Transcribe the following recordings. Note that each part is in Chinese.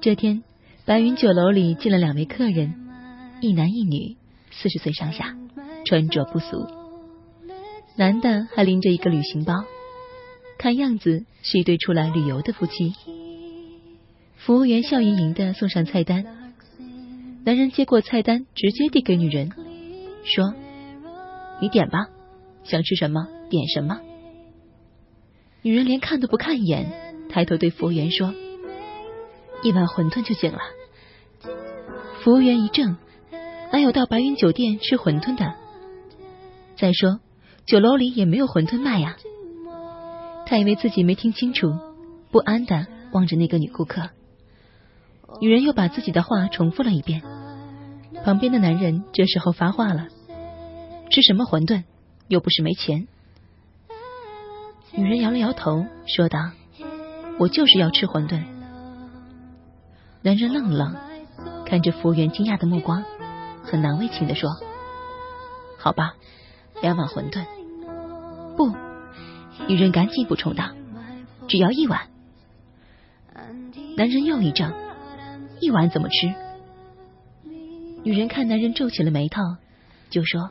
这天，白云酒楼里进了两位客人，一男一女，四十岁上下，穿着不俗。男的还拎着一个旅行包，看样子是一对出来旅游的夫妻。服务员笑盈盈的送上菜单，男人接过菜单，直接递给女人，说：“你点吧，想吃什么点什么。”女人连看都不看一眼，抬头对服务员说：“一碗馄饨就行了。”服务员一怔，哪有到白云酒店吃馄饨的？再说酒楼里也没有馄饨卖呀。他以为自己没听清楚，不安的望着那个女顾客。女人又把自己的话重复了一遍。旁边的男人这时候发话了：“吃什么馄饨？又不是没钱。”女人摇了摇头，说道：“我就是要吃馄饨。”男人愣了愣，看着服务员惊讶的目光，很难为情的说：“好吧，两碗馄饨。”不，女人赶紧补充道：“只要一碗。”男人又一怔：“一碗怎么吃？”女人看男人皱起了眉头，就说：“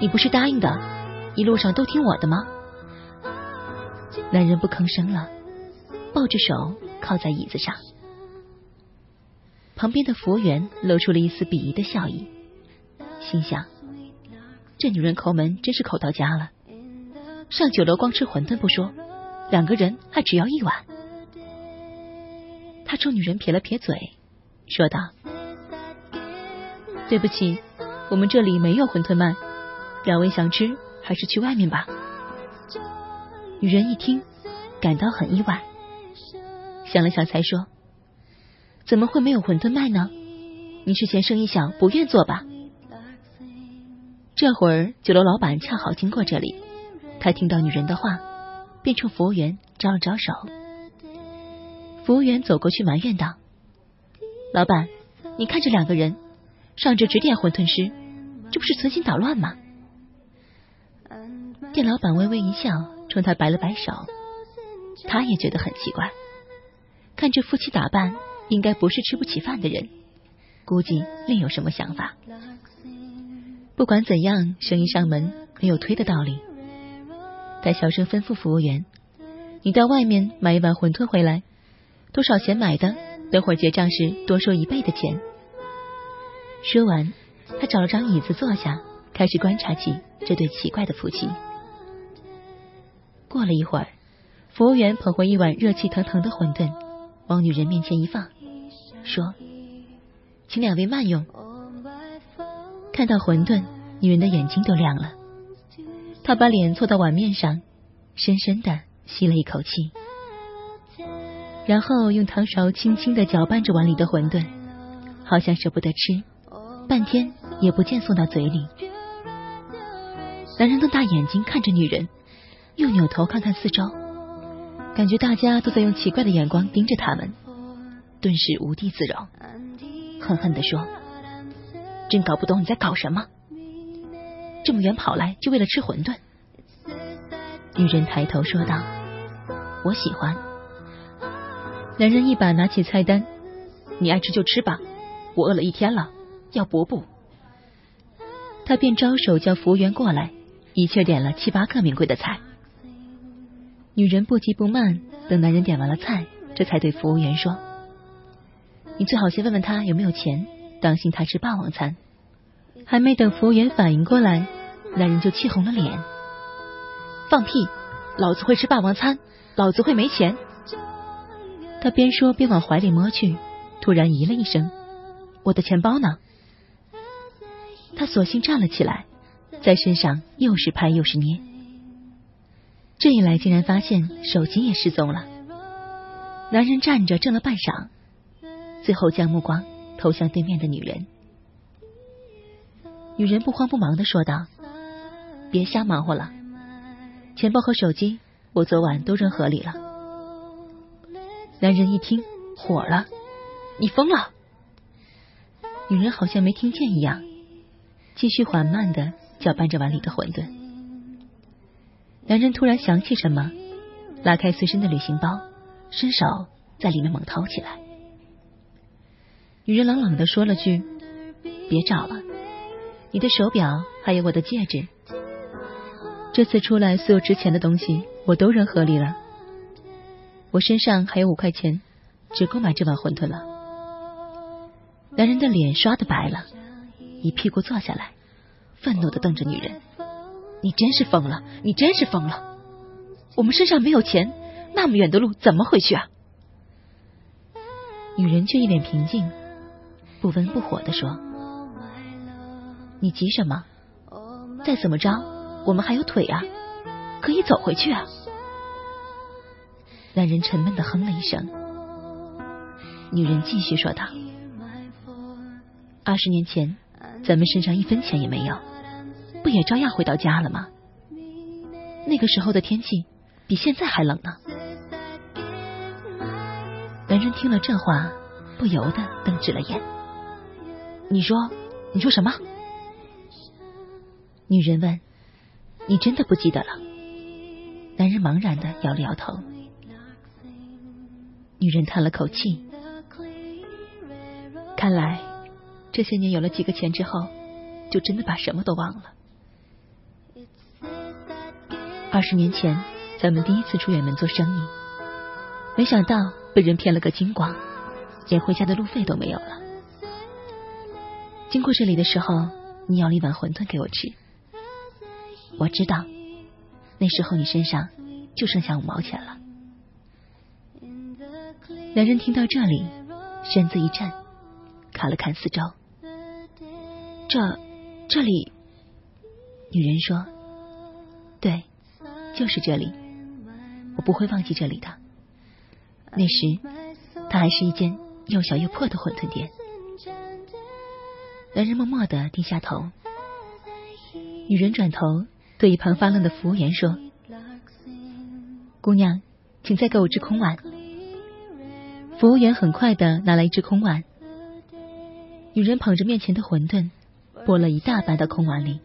你不是答应的，一路上都听我的吗？”男人不吭声了，抱着手靠在椅子上。旁边的服务员露出了一丝鄙夷的笑意，心想：这女人抠门真是抠到家了。上酒楼光吃馄饨不说，两个人还只要一碗。他冲女人撇了撇嘴，说道：“对不起，我们这里没有馄饨卖，两位想吃还是去外面吧。”女人一听，感到很意外，想了想才说：“怎么会没有馄饨卖呢？你是嫌生意小，不愿做吧？”这会儿酒楼老板恰好经过这里，他听到女人的话，便冲服务员招了招手。服务员走过去埋怨道：“老板，你看这两个人上这指点馄饨吃，这不是存心捣乱吗？”店老板微微一笑。冲他摆了摆手，他也觉得很奇怪。看这夫妻打扮，应该不是吃不起饭的人，估计另有什么想法。不管怎样，生意上门没有推的道理。他小声吩咐服务员：“你到外面买一碗馄饨回来，多少钱买的？等会结账时多收一倍的钱。”说完，他找了张椅子坐下，开始观察起这对奇怪的夫妻。过了一会儿，服务员捧回一碗热气腾腾的馄饨，往女人面前一放，说：“请两位慢用。”看到馄饨，女人的眼睛都亮了。她把脸凑到碗面上，深深的吸了一口气，然后用汤勺轻轻的搅拌着碗里的馄饨，好像舍不得吃，半天也不见送到嘴里。男人瞪大眼睛看着女人。又扭头看看四周，感觉大家都在用奇怪的眼光盯着他们，顿时无地自容，恨恨地说：“真搞不懂你在搞什么，这么远跑来就为了吃馄饨。”女人抬头说道：“我喜欢。”男人一把拿起菜单：“你爱吃就吃吧，我饿了一天了，要补补。”他便招手叫服务员过来，一气点了七八个名贵的菜。女人不急不慢，等男人点完了菜，这才对服务员说：“你最好先问问他有没有钱，当心他吃霸王餐。”还没等服务员反应过来，男人就气红了脸：“放屁！老子会吃霸王餐，老子会没钱！”他边说边往怀里摸去，突然咦了一声：“我的钱包呢？”他索性站了起来，在身上又是拍又是捏。这一来，竟然发现手机也失踪了。男人站着怔了半晌，最后将目光投向对面的女人。女人不慌不忙的说道：“别瞎忙活了，钱包和手机我昨晚都扔河里了。”男人一听火了：“你疯了！”女人好像没听见一样，继续缓慢的搅拌着碗里的馄饨。男人突然想起什么，拉开随身的旅行包，伸手在里面猛掏起来。女人冷冷的说了句：“别找了，你的手表还有我的戒指，这次出来所有值钱的东西我都扔河里了。我身上还有五块钱，只够买这碗馄饨了。”男人的脸刷的白了，一屁股坐下来，愤怒的瞪着女人：“你真是疯了！你真是疯了！我们身上没有钱，那么远的路怎么回去啊？”女人却一脸平静，不温不火的说：“你急什么？再怎么着，我们还有腿啊，可以走回去啊。”男人沉闷的哼了一声，女人继续说道。二十年前，咱们身上一分钱也没有，不也照样回到家了吗？那个时候的天气比现在还冷呢。男人听了这话，不由得瞪直了眼。你说，你说什么？女人问。你真的不记得了？男人茫然的摇了摇头。女人叹了口气，看来。这些年有了几个钱之后，就真的把什么都忘了。二十年前，咱们第一次出远门做生意，没想到被人骗了个精光，连回家的路费都没有了。经过这里的时候，你要了一碗馄饨给我吃。我知道，那时候你身上就剩下五毛钱了。男人听到这里，身子一震，看了看四周。这，这里，女人说：“对，就是这里，我不会忘记这里的。那时，它还是一间又小又破的馄饨店。”男人默默的低下头，女人转头对一旁发愣的服务员说：“姑娘，请再给我只空碗。”服务员很快的拿来一只空碗，女人捧着面前的馄饨。拨了一大半到空碗里，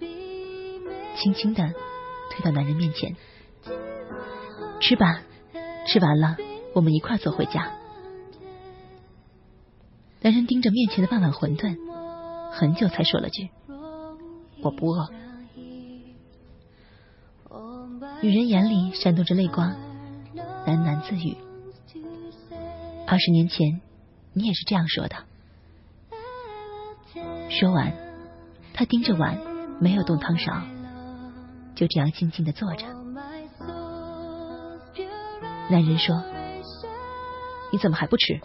轻轻的推到男人面前，吃吧，吃完了我们一块走回家。男人盯着面前的半碗馄饨，很久才说了句：“我不饿。”女人眼里闪动着泪光，喃喃自语：“二十年前你也是这样说的。”说完。他盯着碗，没有动汤勺，就这样静静的坐着。男人说：“你怎么还不吃？”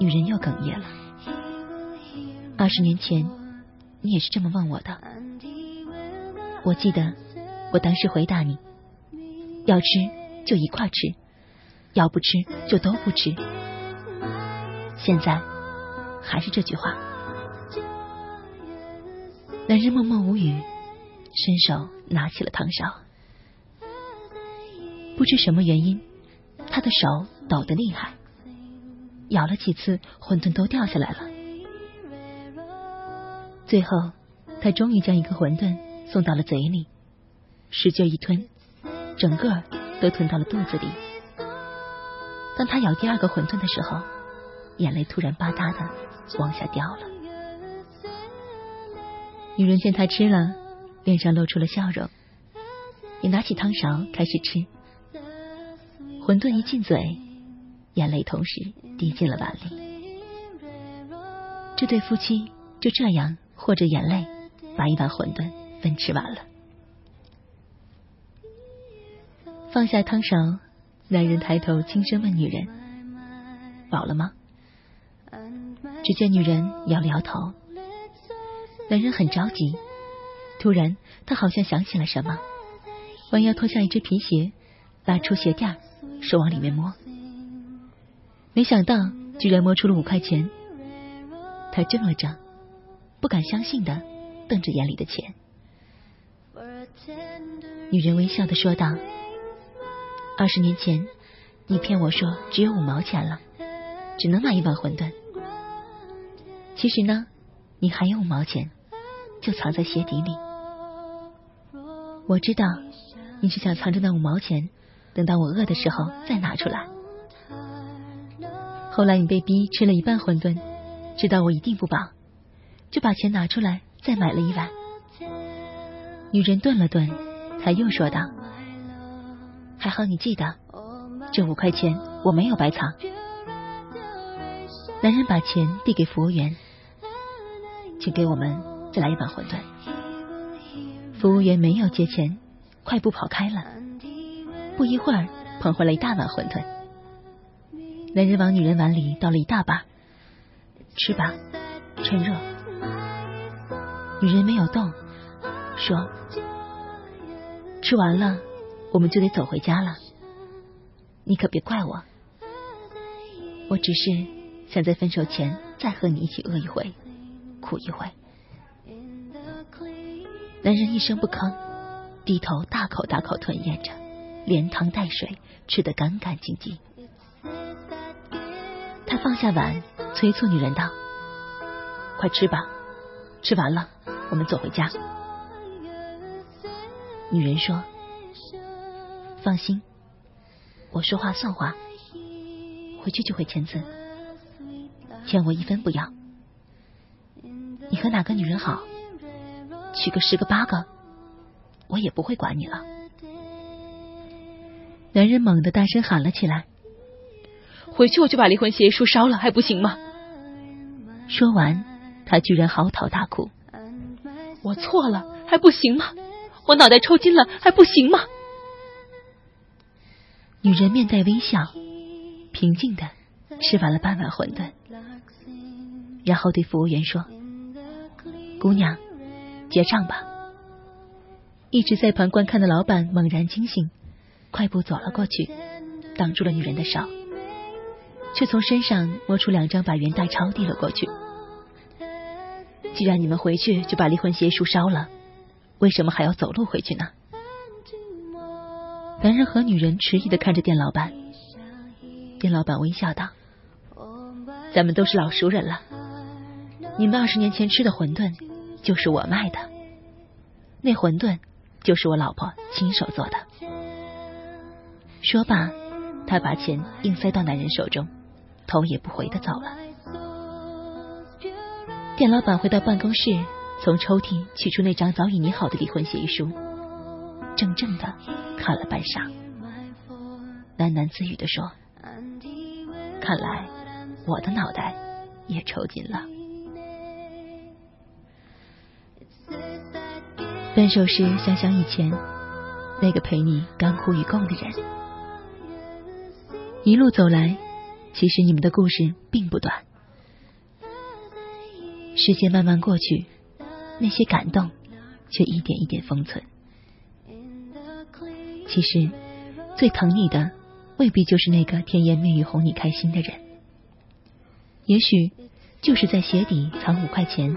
女人又哽咽了。二十年前，你也是这么问我的。我记得，我当时回答你：要吃就一块吃，要不吃就都不吃。现在还是这句话。男人默默无语，伸手拿起了汤勺。不知什么原因，他的手抖得厉害，咬了几次，馄饨都掉下来了。最后，他终于将一个馄饨送到了嘴里，使劲一吞，整个都吞到了肚子里。当他咬第二个馄饨的时候，眼泪突然吧嗒的往下掉了。女人见他吃了，脸上露出了笑容，也拿起汤勺开始吃。馄饨一进嘴，眼泪同时滴进了碗里。这对夫妻就这样或者眼泪，把一碗馄饨分吃完了。放下汤勺，男人抬头轻声问女人：“饱了吗？”只见女人摇了摇头。男人很着急，突然他好像想起了什么，弯腰脱下一只皮鞋，拉出鞋垫，手往里面摸，没想到居然摸出了五块钱。他怔了怔，不敢相信的瞪着眼里的钱。女人微笑的说道：“二十年前，你骗我说只有五毛钱了，只能买一碗馄饨。其实呢，你还有五毛钱。”就藏在鞋底里。我知道你是想藏着那五毛钱，等到我饿的时候再拿出来。后来你被逼吃了一半馄饨，知道我一定不饱，就把钱拿出来再买了一碗。女人顿了顿，才又说道：“还好你记得，这五块钱我没有白藏。”男人把钱递给服务员，请给我们再来一碗馄饨。服务员没有接钱，快步跑开了。不一会儿，捧回来一大碗馄饨。男人往女人碗里倒了一大把，吃吧，趁热。女人没有动，说：“吃完了，我们就得走回家了。你可别怪我，我只是想在分手前再和你一起饿一回，苦一回。”男人一声不吭，低头大口大口吞咽着，连汤带水，吃得干干净净。他放下碗，催促女人道：“快吃吧，吃完了我们走回家。”女人说：“放心，我说话算话，回去就会签字，欠我一分不要。你和哪个女人好，娶个十个八个，我也不会管你了。”男人猛地大声喊了起来。回去我就把离婚协议书烧了，还不行吗？说完，他居然嚎啕大哭。我错了，还不行吗？我脑袋抽筋了，还不行吗？女人面带微笑，平静的吃完了半碗馄饨，然后对服务员说：“姑娘，结账吧。”一直在旁观看的老板猛然惊醒，快步走了过去，挡住了女人的手。却从身上摸出两张百元大钞递了过去。既然你们回去就把离婚协议书烧了，为什么还要走路回去呢？男人和女人迟疑的看着店老板。店老板微笑道：“咱们都是老熟人了，你们二十年前吃的馄饨就是我卖的，那馄饨就是我老婆亲手做的。”说罢，他把钱硬塞到男人手中。头也不回的走了。店老板回到办公室，从抽屉取出那张早已拟好的离婚协议书，怔怔的看了半晌，喃喃自语的说：“看来我的脑袋也抽筋了。”分手时想想以前那个陪你甘苦与共的人，一路走来。其实你们的故事并不短，时间慢慢过去，那些感动却一点一点封存。其实最疼你的未必就是那个甜言蜜语哄你开心的人，也许就是在鞋底藏五块钱，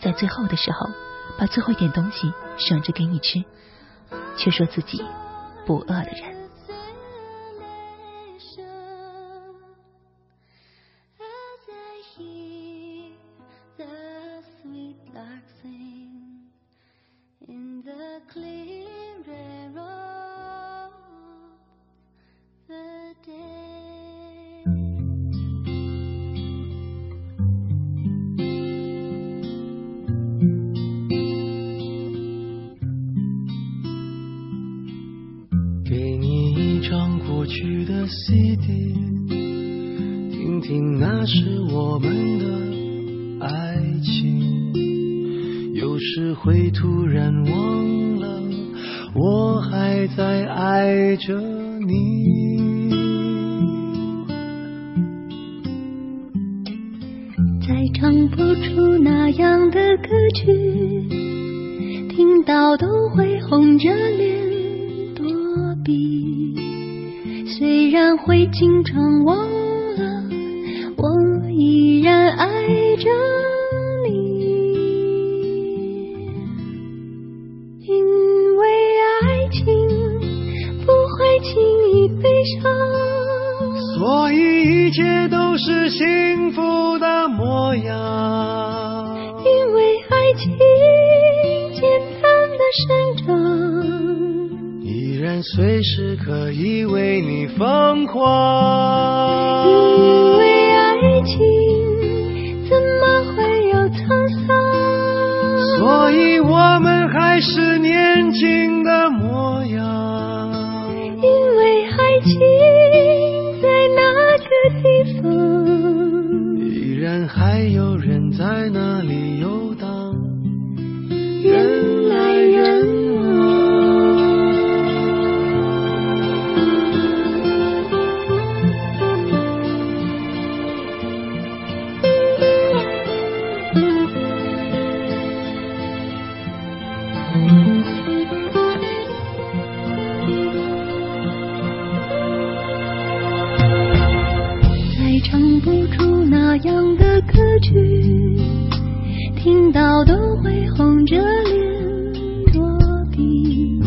在最后的时候把最后一点东西省着给你吃，却说自己不饿的人。情。有时会突然忘了，我还在爱着你。再唱不出那样的歌曲，听到都会红着脸躲避。虽然会经常忘了，我依然爱着一切都是幸福的模样。因为爱情简单的生长。依然随时可以为你疯狂。因为爱情怎么会有沧桑？所以我们还是年轻。在那里游荡，人来人往。再唱不出那样的歌曲，听到都会红着脸躲避。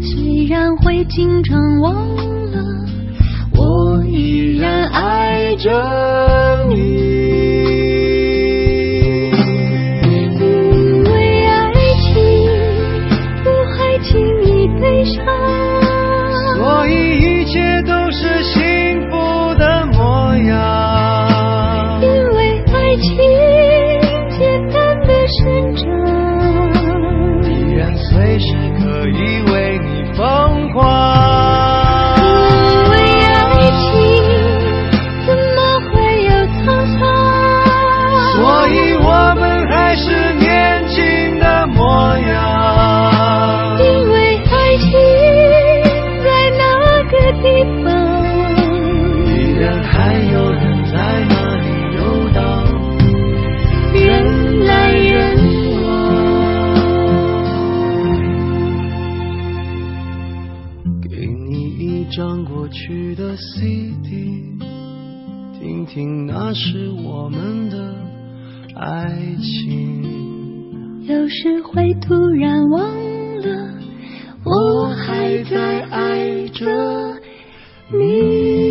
虽然会经常忘了，我依然爱着你。CD，听听那是我们的爱情。有时会突然忘了，我还在爱着你。